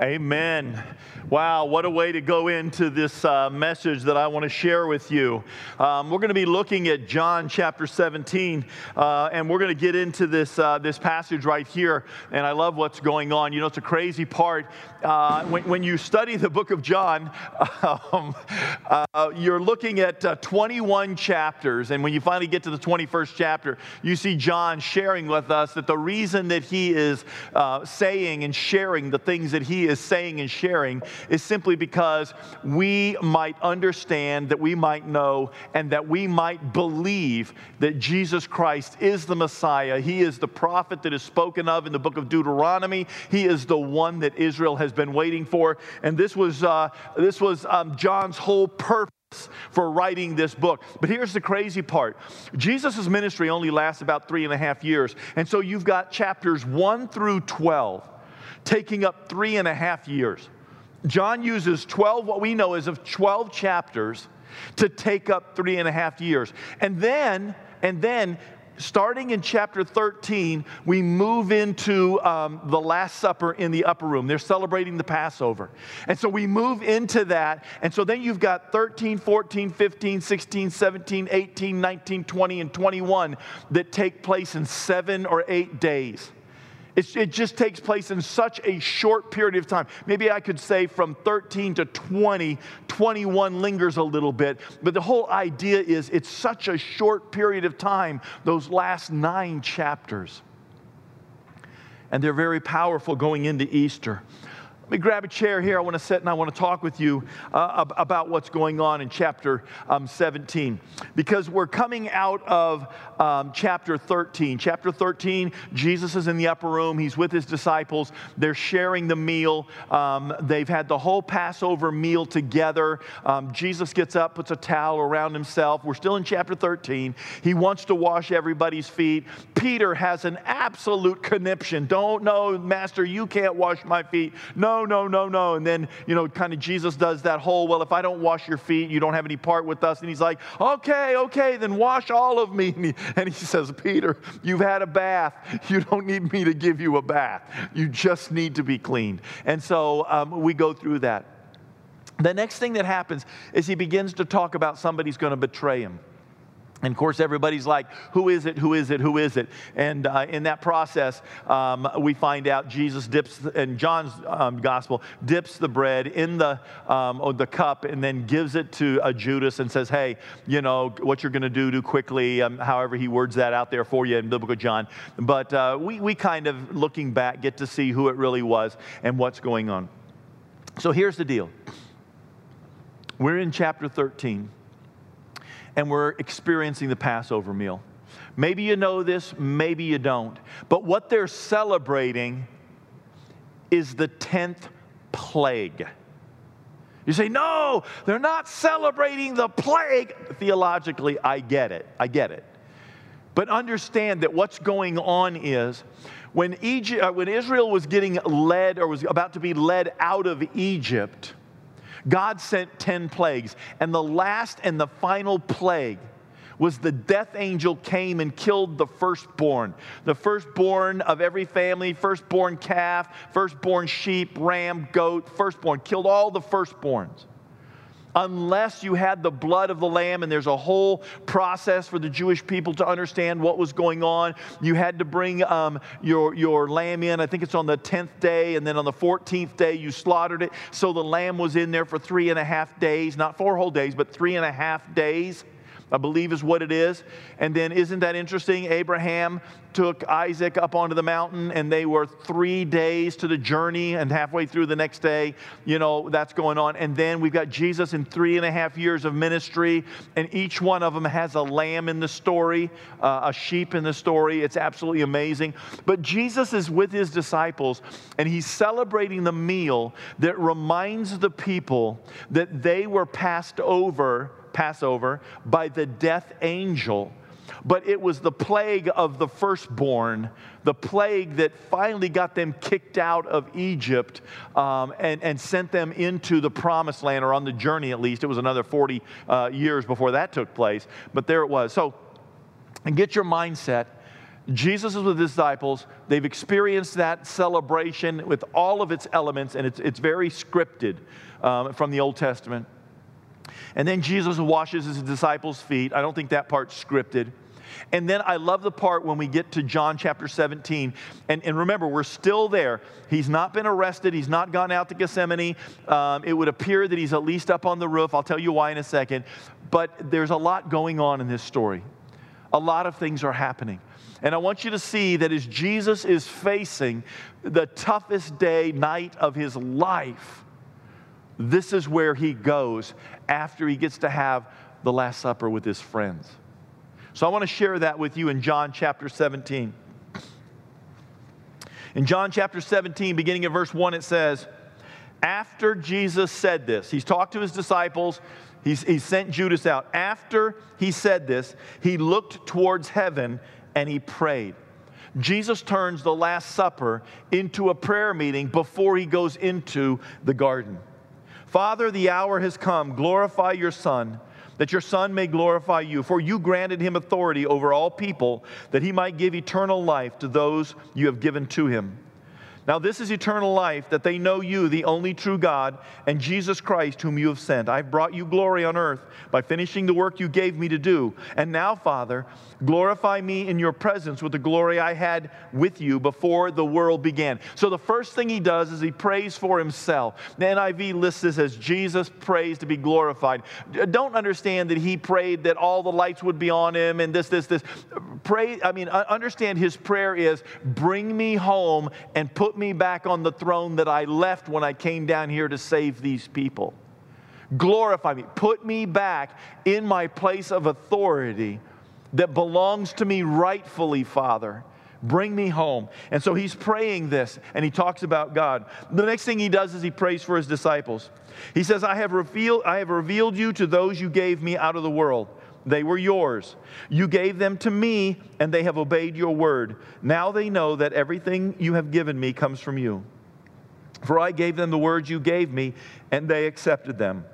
Amen. Wow, what a way to go into this uh, message that I want to share with you. Um, we're going to be looking at John chapter 17, uh, and we're going to get into this, uh, this passage right here. And I love what's going on. You know, it's a crazy part. Uh, when, when, you study the book of John, um, uh, you're looking at uh, 21 chapters. And when you finally get to the 21st chapter, you see John sharing with us that the reason that he is saying and sharing the things that he is saying and sharing is simply because we might understand, that we might know, and that we might believe that Jesus Christ is the Messiah. He is the prophet that is spoken of in the book of Deuteronomy. He is the one that Israel has been waiting for. And this was, uh, this was um, John's whole purpose for writing this book. But here's the crazy part Jesus' ministry only lasts about three and a half years. And so you've got chapters 1 through 12 taking up three and a half years. John uses 12, what we know is of 12 chapters to take up three and a half years. And then, and then, starting in chapter 13, we move into um, the Last Supper in the upper room. They're celebrating the Passover. And so we move into that. And so then you've got 13, 14, 15, 16, 17, 18, 19, 20, and 21 that take place in seven or eight days. It's, it just takes place in such a short period of time. Maybe I could say from 13 to 20, 21 lingers a little bit, but the whole idea is it's such a short period of time, those last nine chapters. And they're very powerful going into Easter. Let me grab a chair here. I want to sit and I want to talk with you uh, about what's going on in chapter um, 17 because we're coming out of um, chapter 13. Chapter 13, Jesus is in the upper room. He's with his disciples. They're sharing the meal. Um, they've had the whole Passover meal together. Um, Jesus gets up, puts a towel around himself. We're still in chapter 13. He wants to wash everybody's feet. Peter has an absolute conniption. Don't, know, Master, you can't wash my feet. No, no, no, no, And then, you know, kind of Jesus does that whole, well, if I don't wash your feet, you don't have any part with us. And he's like, okay, okay, then wash all of me. And he, and he says, Peter, you've had a bath. You don't need me to give you a bath. You just need to be cleaned. And so um, we go through that. The next thing that happens is he begins to talk about somebody's going to betray him. And of course, everybody's like, who is it? Who is it? Who is it? And uh, in that process, um, we find out Jesus dips, in John's um, gospel, dips the bread in the, um, the cup and then gives it to a Judas and says, hey, you know, what you're going to do, do quickly, um, however he words that out there for you in biblical John. But uh, we, we kind of, looking back, get to see who it really was and what's going on. So here's the deal we're in chapter 13 and we're experiencing the Passover meal. Maybe you know this, maybe you don't. But what they're celebrating is the 10th plague. You say, no, they're not celebrating the plague. Theologically, I get it. I get it. But understand that what's going on is when, Egypt, uh, when Israel was getting led or was about to be led out of Egypt, God sent 10 plagues, and the last and the final plague was the death angel came and killed the firstborn. The firstborn of every family, firstborn calf, firstborn sheep, ram, goat, firstborn, killed all the firstborns unless you had the blood of the lamb, and there's a whole process for the Jewish people to understand what was going on. You had to bring um, your, your lamb in, I think it's on the 10th day, and then on the 14th day, you slaughtered it. So the lamb was in there for three and a half days, not four whole days, but three and a half days. I believe is what it is. And then, isn't that interesting? Abraham took Isaac up onto the mountain, and they were three days to the journey, and halfway through the next day, you know, that's going on. And then we've got Jesus in three and a half years of ministry, and each one of them has a lamb in the story, uh, a sheep in the story. It's absolutely amazing. But Jesus is with his disciples, and he's celebrating the meal that reminds the people that they were passed over Passover by the death angel, but it was the plague of the firstborn, the plague that finally got them kicked out of Egypt um, and, and sent them into the promised land, or on the journey at least. It was another 40 uh, years before that took place, but there it was. So, and get your mindset Jesus is with his disciples. They've experienced that celebration with all of its elements, and it's, it's very scripted um, from the Old Testament. And then Jesus washes his disciples' feet. I don't think that part's scripted. And then I love the part when we get to John chapter 17. And, and remember, we're still there. He's not been arrested, he's not gone out to Gethsemane. Um, it would appear that he's at least up on the roof. I'll tell you why in a second. But there's a lot going on in this story, a lot of things are happening. And I want you to see that as Jesus is facing the toughest day, night of his life, this is where he goes after he gets to have the Last Supper with his friends. So I want to share that with you in John chapter 17. In John chapter 17, beginning of verse 1, it says, After Jesus said this, he's talked to his disciples, he's, he sent Judas out. After he said this, he looked towards heaven and he prayed. Jesus turns the Last Supper into a prayer meeting before he goes into the garden. Father, the hour has come. Glorify your Son, that your Son may glorify you. For you granted him authority over all people, that he might give eternal life to those you have given to him. Now, this is eternal life, that they know you, the only true God, and Jesus Christ, whom you have sent. I've brought you glory on earth by finishing the work you gave me to do. And now, Father, glorify me in your presence with the glory I had with you before the world began. So, the first thing he does is he prays for himself. The NIV lists this as Jesus prays to be glorified. Don't understand that he prayed that all the lights would be on him and this, this, this. Pray, I mean, understand his prayer is bring me home and put me back on the throne that I left when I came down here to save these people. Glorify me. Put me back in my place of authority that belongs to me rightfully, Father. Bring me home. And so he's praying this and he talks about God. The next thing he does is he prays for his disciples. He says, I have revealed, I have revealed you to those you gave me out of the world. They were yours. You gave them to me, and they have obeyed your word. Now they know that everything you have given me comes from you. For I gave them the words you gave me, and they accepted them.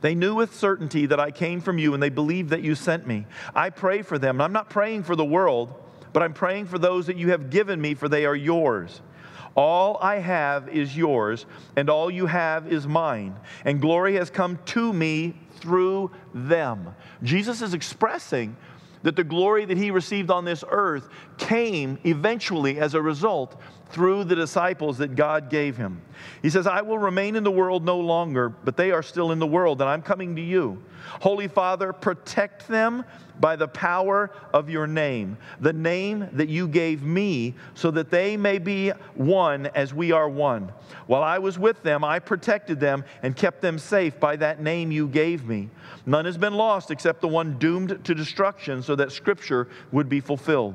They knew with certainty that I came from you, and they believed that you sent me. I pray for them. I'm not praying for the world, but I'm praying for those that you have given me, for they are yours. All I have is yours, and all you have is mine, and glory has come to me through them. Jesus is expressing that the glory that he received on this earth came eventually as a result through the disciples that God gave him. He says, I will remain in the world no longer, but they are still in the world, and I'm coming to you. Holy Father, protect them by the power of your name, the name that you gave me, so that they may be one as we are one. While I was with them, I protected them and kept them safe by that name you gave me. None has been lost except the one doomed to destruction, so that Scripture would be fulfilled.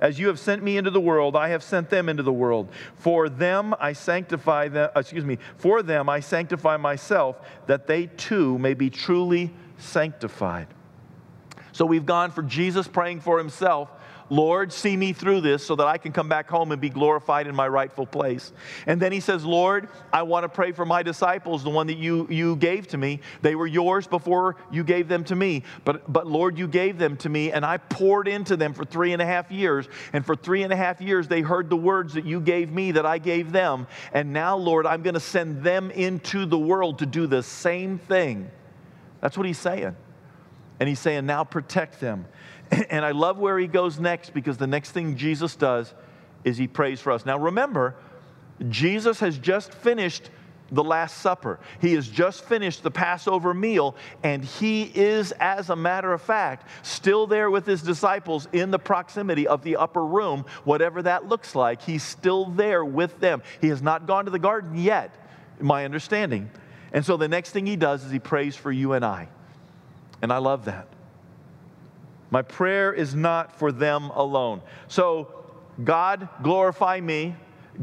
As you have sent me into the world, I have sent them into the world. For them I sanctify them, uh, excuse me, for them I sanctify myself, that they too may be truly sanctified. So we've gone for Jesus praying for himself Lord, see me through this so that I can come back home and be glorified in my rightful place. And then he says, Lord, I want to pray for my disciples, the one that you, you gave to me. They were yours before you gave them to me. But, but Lord, you gave them to me, and I poured into them for three and a half years. And for three and a half years, they heard the words that you gave me that I gave them. And now, Lord, I'm going to send them into the world to do the same thing. That's what he's saying. And he's saying, now protect them. And I love where he goes next because the next thing Jesus does is he prays for us. Now remember, Jesus has just finished the Last Supper. He has just finished the Passover meal, and he is, as a matter of fact, still there with his disciples in the proximity of the upper room, whatever that looks like. He's still there with them. He has not gone to the garden yet, my understanding. And so the next thing he does is he prays for you and I. And I love that. My prayer is not for them alone. So God, glorify me.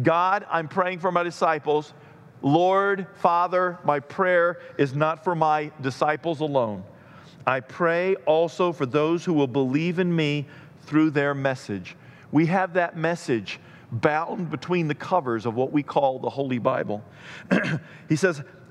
God, I'm praying for my disciples. Lord, Father, my prayer is not for my disciples alone. I pray also for those who will believe in me through their message. We have that message bound between the covers of what we call the Holy Bible. he says,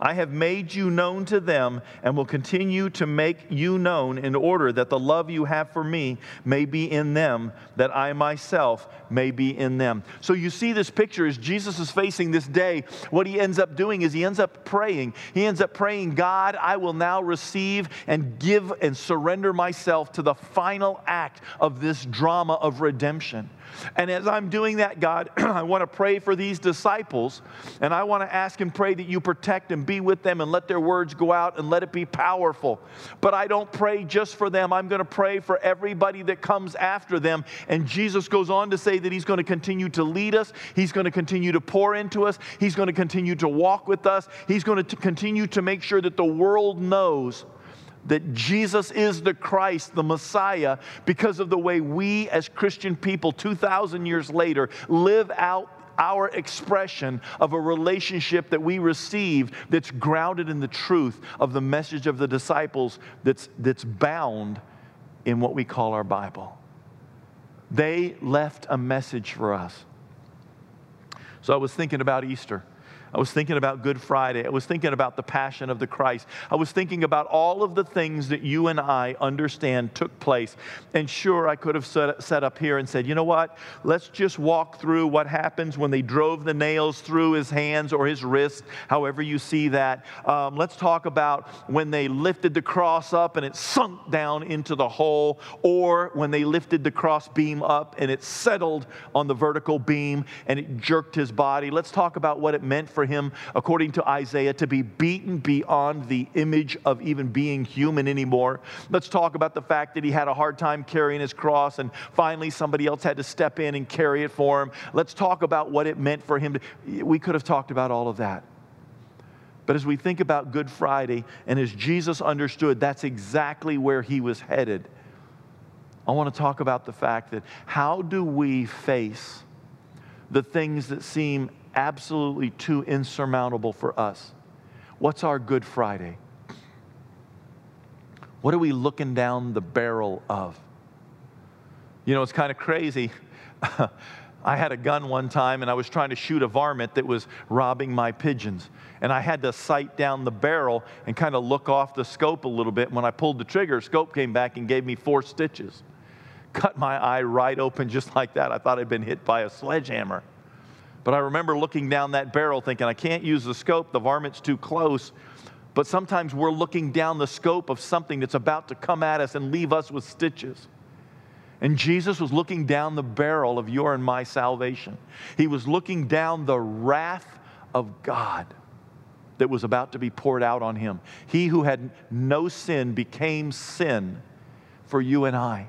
I have made you known to them and will continue to make you known in order that the love you have for me may be in them, that I myself may be in them. So you see this picture as Jesus is facing this day. What he ends up doing is he ends up praying. He ends up praying, God, I will now receive and give and surrender myself to the final act of this drama of redemption. And as I'm doing that, God, I want to pray for these disciples, and I want to ask and pray that you protect and be with them and let their words go out and let it be powerful. But I don't pray just for them, I'm going to pray for everybody that comes after them. And Jesus goes on to say that He's going to continue to lead us, He's going to continue to pour into us, He's going to continue to walk with us, He's going to continue to make sure that the world knows that Jesus is the Christ, the Messiah, because of the way we as Christian people 2,000 years later live out our expression of a relationship that we receive that's grounded in the truth of the message of the disciples that's, that's bound in what we call our Bible. They left a message for us. So I was thinking about Easter. I was thinking about Good Friday. I was thinking about the passion of the Christ. I was thinking about all of the things that you and I understand took place. And sure, I could have set, up here and said, you know what? Let's just walk through what happens when they drove the nails through his hands or his wrist, however you see that. Um, let's talk about when they lifted the cross up and it sunk down into the hole, or when they lifted the cross beam up and it settled on the vertical beam and it jerked his body. Let's talk about what it meant for him, according to Isaiah, to be beaten beyond the image of even being human anymore. Let's talk about the fact that he had a hard time carrying his cross, and finally somebody else had to step in and carry it for him. Let's talk about what it meant for him. To, we could have talked about all of that. But as we think about Good Friday, and as Jesus understood that's exactly where he was headed, I want to talk about the fact that how do we face the things that seem absolutely too insurmountable for us. What's our Good Friday? What are we looking down the barrel of? You know, it's kind of crazy. I had a gun one time and I was trying to shoot a varmint that was robbing my pigeons. And I had to sight down the barrel and kind of look off the scope a little bit. When I pulled the trigger, scope came back and gave me four stitches. Cut my eye right open just like that. I thought I'd been hit by a sledgehammer. But I remember looking down that barrel thinking, I can't use the scope, the varmint's too close. But sometimes we're looking down the scope of something that's about to come at us and leave us with stitches. And Jesus was looking down the barrel of your and my salvation. He was looking down the wrath of God that was about to be poured out on him. He who had no sin became sin for you and I.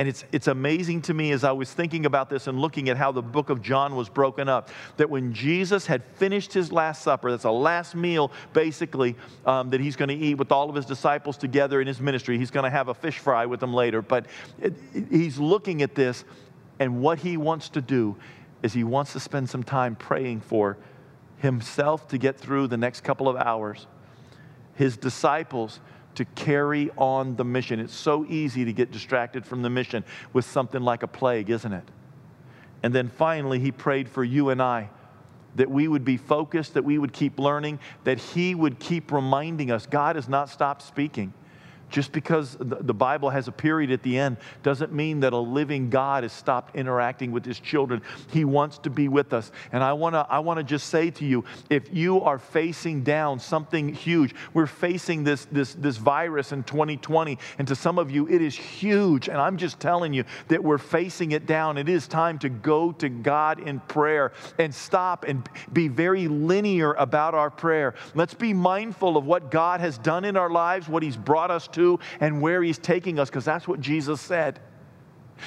And it's, it's amazing to me as I was thinking about this and looking at how the book of John was broken up that when Jesus had finished his Last Supper, that's a last meal basically um, that he's going to eat with all of his disciples together in his ministry. He's going to have a fish fry with them later. But it, it, he's looking at this, and what he wants to do is he wants to spend some time praying for himself to get through the next couple of hours, his disciples to carry on the mission. It's so easy to get distracted from the mission with something like a plague, isn't it? And then finally, he prayed for you and I that we would be focused, that we would keep learning, that he would keep reminding us God has not stopped speaking. Just because the Bible has a period at the end doesn't mean that a living God has stopped interacting with his children. He wants to be with us. And I want to I want to just say to you, if you are facing down something huge, we're facing this this this virus in 2020 and to some of you it is huge and I'm just telling you that we're facing it down. It is time to go to God in prayer and stop and be very linear about our prayer. Let's be mindful of what God has done in our lives, what he's brought us to to and where He's taking us, because that's what Jesus said.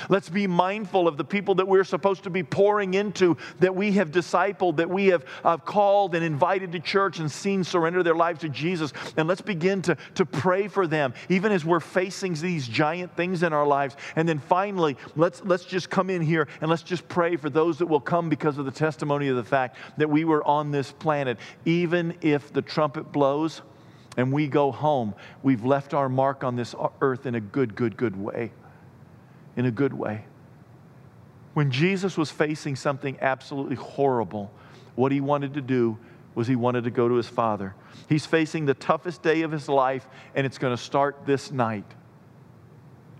Let's be mindful of the people that we're supposed to be pouring into, that we have discipled, that we have uh, called and invited to church and seen surrender their lives to Jesus. And let's begin to, to pray for them, even as we're facing these giant things in our lives. And then finally, let's, let's just come in here and let's just pray for those that will come because of the testimony of the fact that we were on this planet. Even if the trumpet blows, and we go home, we've left our mark on this earth in a good, good, good way. In a good way. When Jesus was facing something absolutely horrible, what he wanted to do was he wanted to go to his Father. He's facing the toughest day of his life, and it's going to start this night.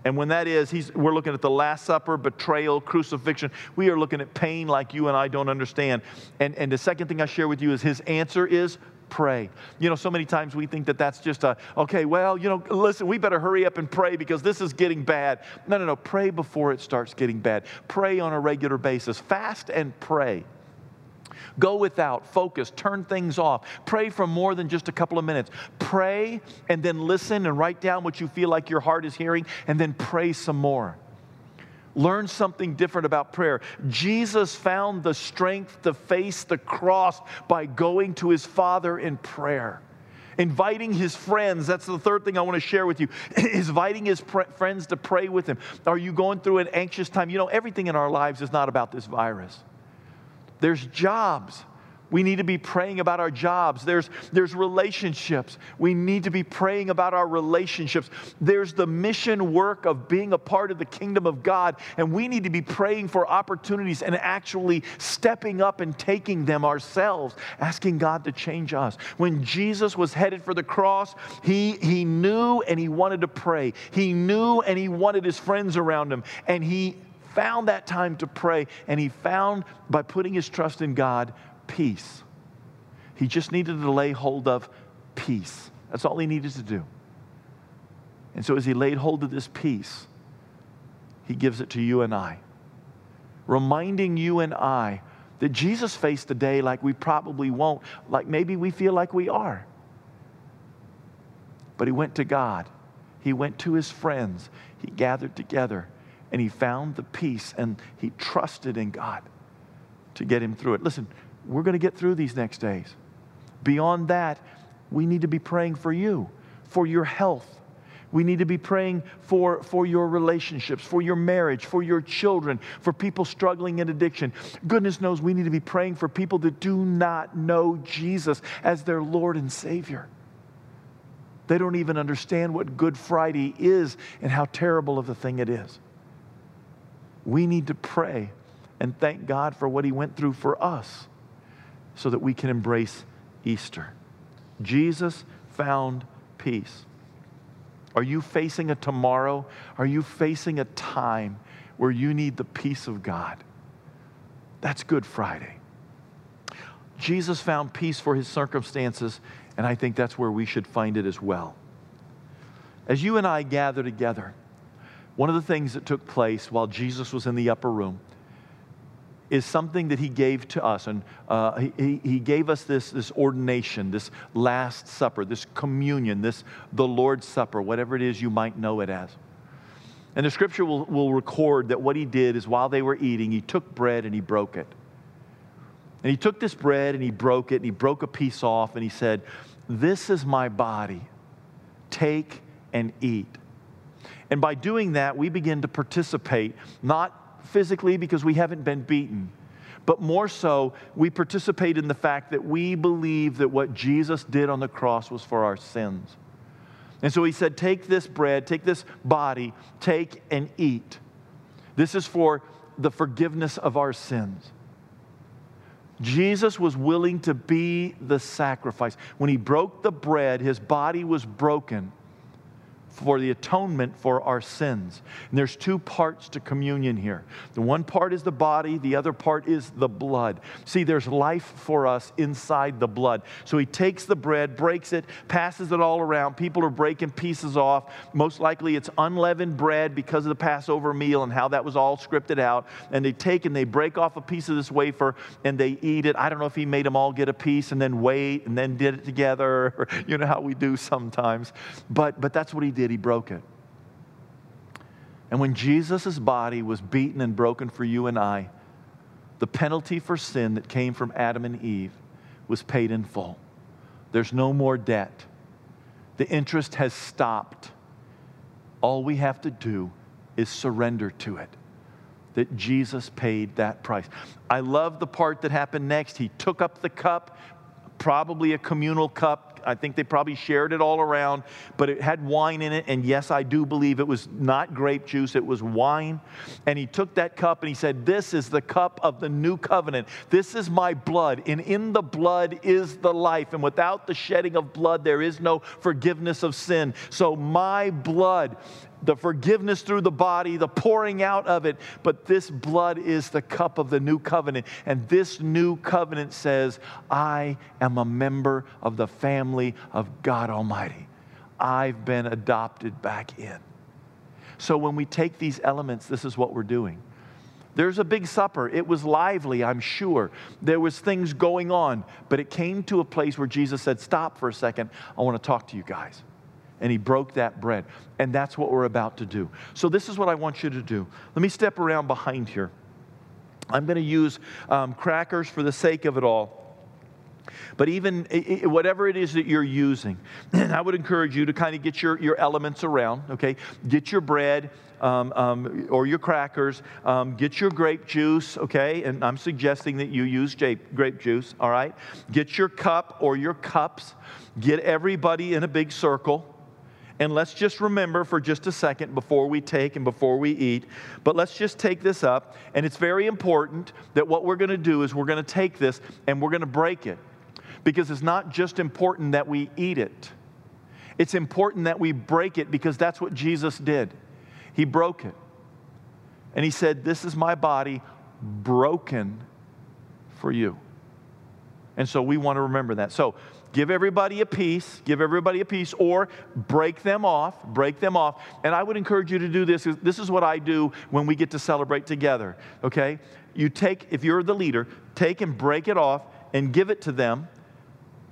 And when that is, he's, we're looking at the Last Supper, betrayal, crucifixion. We are looking at pain like you and I don't understand. And, and the second thing I share with you is his answer is pray. You know, so many times we think that that's just a, okay, well, you know, listen, we better hurry up and pray because this is getting bad. No, no, no. Pray before it starts getting bad. Pray on a regular basis. Fast and pray. Go without, focus, turn things off. Pray for more than just a couple of minutes. Pray and then listen and write down what you feel like your heart is hearing and then pray some more. Learn something different about prayer. Jesus found the strength to face the cross by going to his Father in prayer. Inviting his friends, that's the third thing I want to share with you, is inviting his pr- friends to pray with him. Are you going through an anxious time? You know, everything in our lives is not about this virus. There's jobs, we need to be praying about our jobs. There's, there's relationships. We need to be praying about our relationships. There's the mission work of being a part of the kingdom of God, and we need to be praying for opportunities and actually stepping up and taking them ourselves, asking God to change us. When Jesus was headed for the cross, he, he knew and he wanted to pray. He knew and he wanted his friends around him, and he found that time to pray, and he found by putting his trust in God peace. He just needed to lay hold of peace. That's all he needed to do. And so, as he laid hold of this peace, he gives it to you and I, reminding you and I that Jesus faced a day like we probably won't, like maybe we feel like we are. But he went to God, he went to his friends, he gathered together, and he found the peace and he trusted in God to get him through it. Listen, we're going to get through these next days. Beyond that, we need to be praying for you, for your health. We need to be praying for, for your relationships, for your marriage, for your children, for people struggling in addiction. Goodness knows we need to be praying for people that do not know Jesus as their Lord and Savior. They don't even understand what Good Friday is and how terrible of a thing it is. We need to pray and thank God for what He went through for us so that we can embrace Easter. Jesus found peace. Are you facing a tomorrow? Are you facing a time where you need the peace of God? That's Good Friday. Jesus found peace for his circumstances, and I think that's where we should find it as well. As you and I gather together, one of the things that took place while Jesus was in the upper room is something that he gave to us. And uh, he, he gave us this, this ordination, this Last Supper, this communion, this the Lord's Supper, whatever it is you might know it as. And the scripture will, will record that what he did is while they were eating, he took bread and he broke it. And he took this bread and he broke it and he broke a piece off and he said, This is my body. Take and eat. And by doing that, we begin to participate, not physically because we haven't been beaten, but more so, we participate in the fact that we believe that what Jesus did on the cross was for our sins. And so he said, Take this bread, take this body, take and eat. This is for the forgiveness of our sins. Jesus was willing to be the sacrifice. When he broke the bread, his body was broken for the atonement for our sins. And there's two parts to communion here. The one part is the body, the other part is the blood. See, there's life for us inside the blood. So he takes the bread, breaks it, passes it all around. People are breaking pieces off. Most likely it's unleavened bread because of the Passover meal and how that was all scripted out. And they take and they break off a piece of this wafer and they eat it. I don't know if he made them all get a piece and then wait and then did it together. You know how we do sometimes. But, but that's what he did did, he broke it. And when Jesus' body was beaten and broken for you and I, the penalty for sin that came from Adam and Eve was paid in full. There's no more debt. The interest has stopped. All we have to do is surrender to it. That Jesus paid that price. I love the part that happened next. He took up the cup, probably a communal cup, I think they probably shared it all around, but it had wine in it. And yes, I do believe it was not grape juice, it was wine. And he took that cup and he said, This is the cup of the new covenant. This is my blood. And in the blood is the life. And without the shedding of blood, there is no forgiveness of sin. So my blood the forgiveness through the body, the pouring out of it. But this blood is the cup of the new covenant. And this new covenant says, I am a member of the family of God Almighty. I've been adopted back in. So when we take these elements, this is what we're doing. There's a big supper. It was lively, I'm sure. There was things going on, but it came to a place where Jesus said, "Stop for a second. I want to talk to you guys." And he broke that bread. And that's what we're about to do. So, this is what I want you to do. Let me step around behind here. I'm going to use um, crackers for the sake of it all. But even whatever it is that you're using, I would encourage you to kind of get your, your elements around, okay? Get your bread um, um, or your crackers, um, get your grape juice, okay? And I'm suggesting that you use grape juice, all right? Get your cup or your cups, get everybody in a big circle. And let's just remember for just a second before we take and before we eat, but let's just take this up. And it's very important that what we're going to do is we're going to take this and we're going to break it. Because it's not just important that we eat it, it's important that we break it because that's what Jesus did. He broke it. And he said, This is my body broken for you. And so we want to remember that. So give everybody a piece, give everybody a piece, or break them off, break them off. And I would encourage you to do this. This is what I do when we get to celebrate together, okay? You take, if you're the leader, take and break it off and give it to them.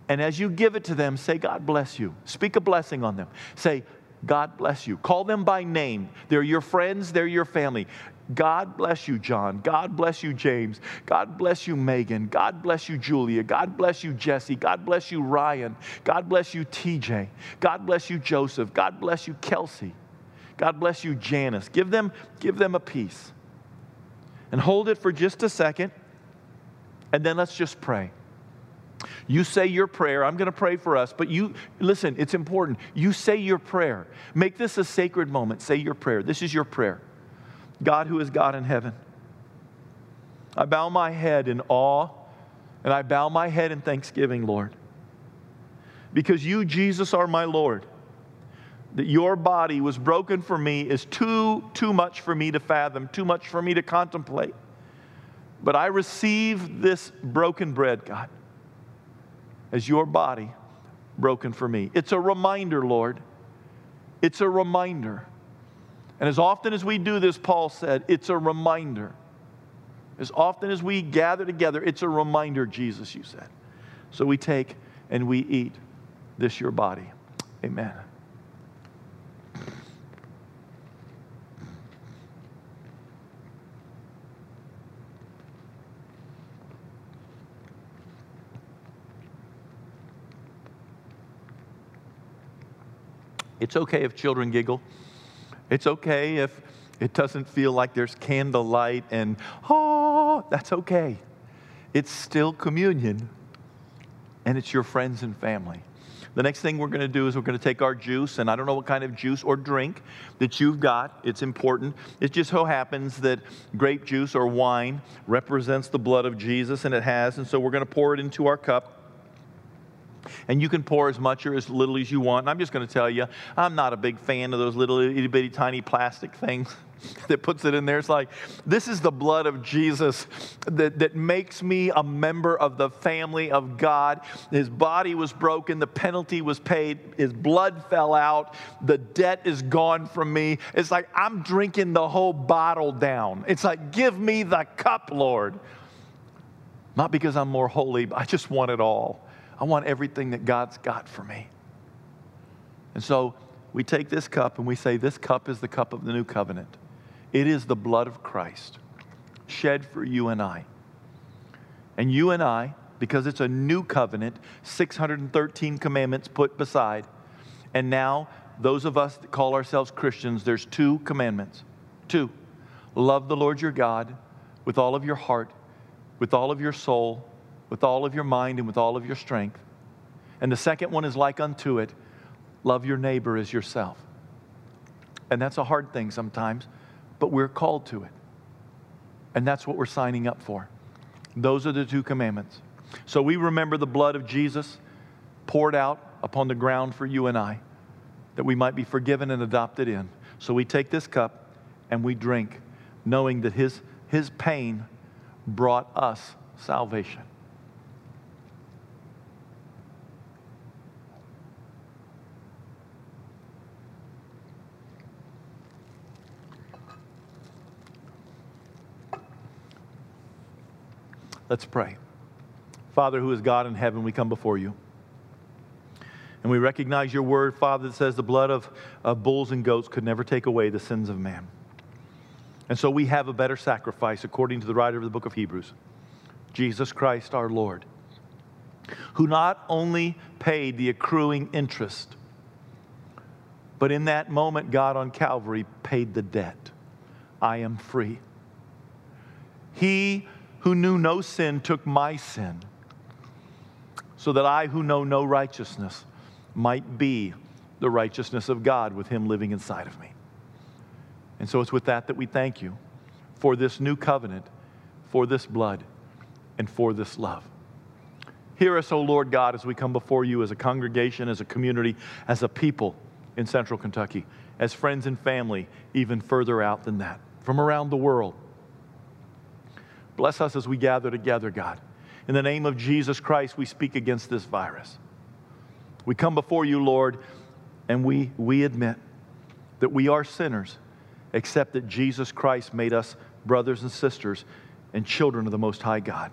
And as you give it to them, say, God bless you. Speak a blessing on them. Say, God bless you. Call them by name. They're your friends, they're your family. God bless you, John. God bless you, James. God bless you, Megan. God bless you, Julia. God bless you, Jesse. God bless you, Ryan. God bless you, TJ. God bless you, Joseph. God bless you, Kelsey. God bless you, Janice. Give them, give them a piece. And hold it for just a second, and then let's just pray. You say your prayer. I'm going to pray for us, but you, listen, it's important. You say your prayer. Make this a sacred moment. Say your prayer. This is your prayer. God who is God in heaven. I bow my head in awe and I bow my head in thanksgiving, Lord. Because you, Jesus, are my Lord. That your body was broken for me is too, too much for me to fathom, too much for me to contemplate. But I receive this broken bread, God, as your body broken for me. It's a reminder, Lord. It's a reminder and as often as we do this, Paul said, it's a reminder. As often as we gather together, it's a reminder, Jesus, you said. So we take and we eat this your body. Amen. It's okay if children giggle. It's okay if it doesn't feel like there's candlelight and, oh, that's okay. It's still communion, and it's your friends and family. The next thing we're going to do is we're going to take our juice, and I don't know what kind of juice or drink that you've got. It's important. It just so happens that grape juice or wine represents the blood of Jesus, and it has. And so we're going to pour it into our cup. And you can pour as much or as little as you want. And I'm just going to tell you, I'm not a big fan of those little itty bitty tiny plastic things that puts it in there. It's like, this is the blood of Jesus that, that makes me a member of the family of God. His body was broken, the penalty was paid, his blood fell out, the debt is gone from me. It's like I'm drinking the whole bottle down. It's like, give me the cup, Lord. Not because I'm more holy, but I just want it all. I want everything that God's got for me. And so we take this cup and we say, This cup is the cup of the new covenant. It is the blood of Christ shed for you and I. And you and I, because it's a new covenant, 613 commandments put beside. And now, those of us that call ourselves Christians, there's two commandments. Two. Love the Lord your God with all of your heart, with all of your soul, with all of your mind, and with all of your strength. And the second one is like unto it love your neighbor as yourself. And that's a hard thing sometimes but we're called to it. And that's what we're signing up for. Those are the two commandments. So we remember the blood of Jesus poured out upon the ground for you and I, that we might be forgiven and adopted in. So we take this cup and we drink, knowing that his, his pain brought us salvation. Let's pray. Father, who is God in heaven, we come before you. And we recognize your word, Father, that says the blood of, of bulls and goats could never take away the sins of man. And so we have a better sacrifice, according to the writer of the book of Hebrews Jesus Christ our Lord, who not only paid the accruing interest, but in that moment, God on Calvary paid the debt. I am free. He who knew no sin took my sin, so that I, who know no righteousness, might be the righteousness of God with him living inside of me. And so it's with that that we thank you for this new covenant, for this blood, and for this love. Hear us, O Lord God, as we come before you as a congregation, as a community, as a people in central Kentucky, as friends and family, even further out than that, from around the world. Bless us as we gather together, God. In the name of Jesus Christ, we speak against this virus. We come before you, Lord, and we, we admit that we are sinners, except that Jesus Christ made us brothers and sisters and children of the Most High God.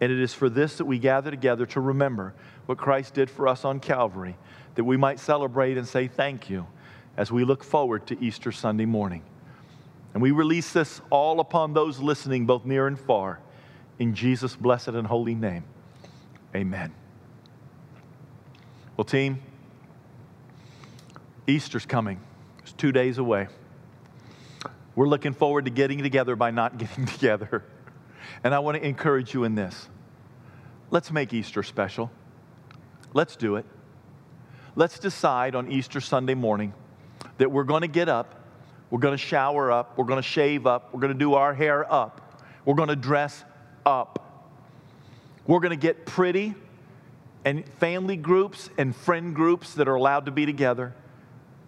And it is for this that we gather together to remember what Christ did for us on Calvary, that we might celebrate and say thank you as we look forward to Easter Sunday morning. And we release this all upon those listening, both near and far. In Jesus' blessed and holy name, amen. Well, team, Easter's coming. It's two days away. We're looking forward to getting together by not getting together. And I want to encourage you in this. Let's make Easter special. Let's do it. Let's decide on Easter Sunday morning that we're going to get up we're going to shower up. We're going to shave up. We're going to do our hair up. We're going to dress up. We're going to get pretty and family groups and friend groups that are allowed to be together.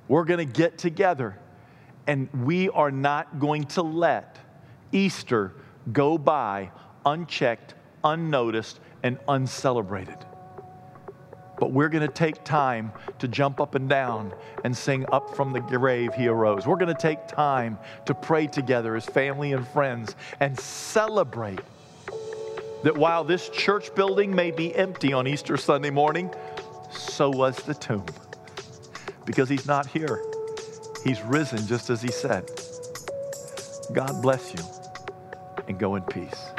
We're going to get together and we are not going to let Easter go by unchecked, unnoticed, and uncelebrated. But we're going to take time to jump up and down and sing Up from the Grave He Arose. We're going to take time to pray together as family and friends and celebrate that while this church building may be empty on Easter Sunday morning, so was the tomb. Because He's not here, He's risen just as He said. God bless you and go in peace.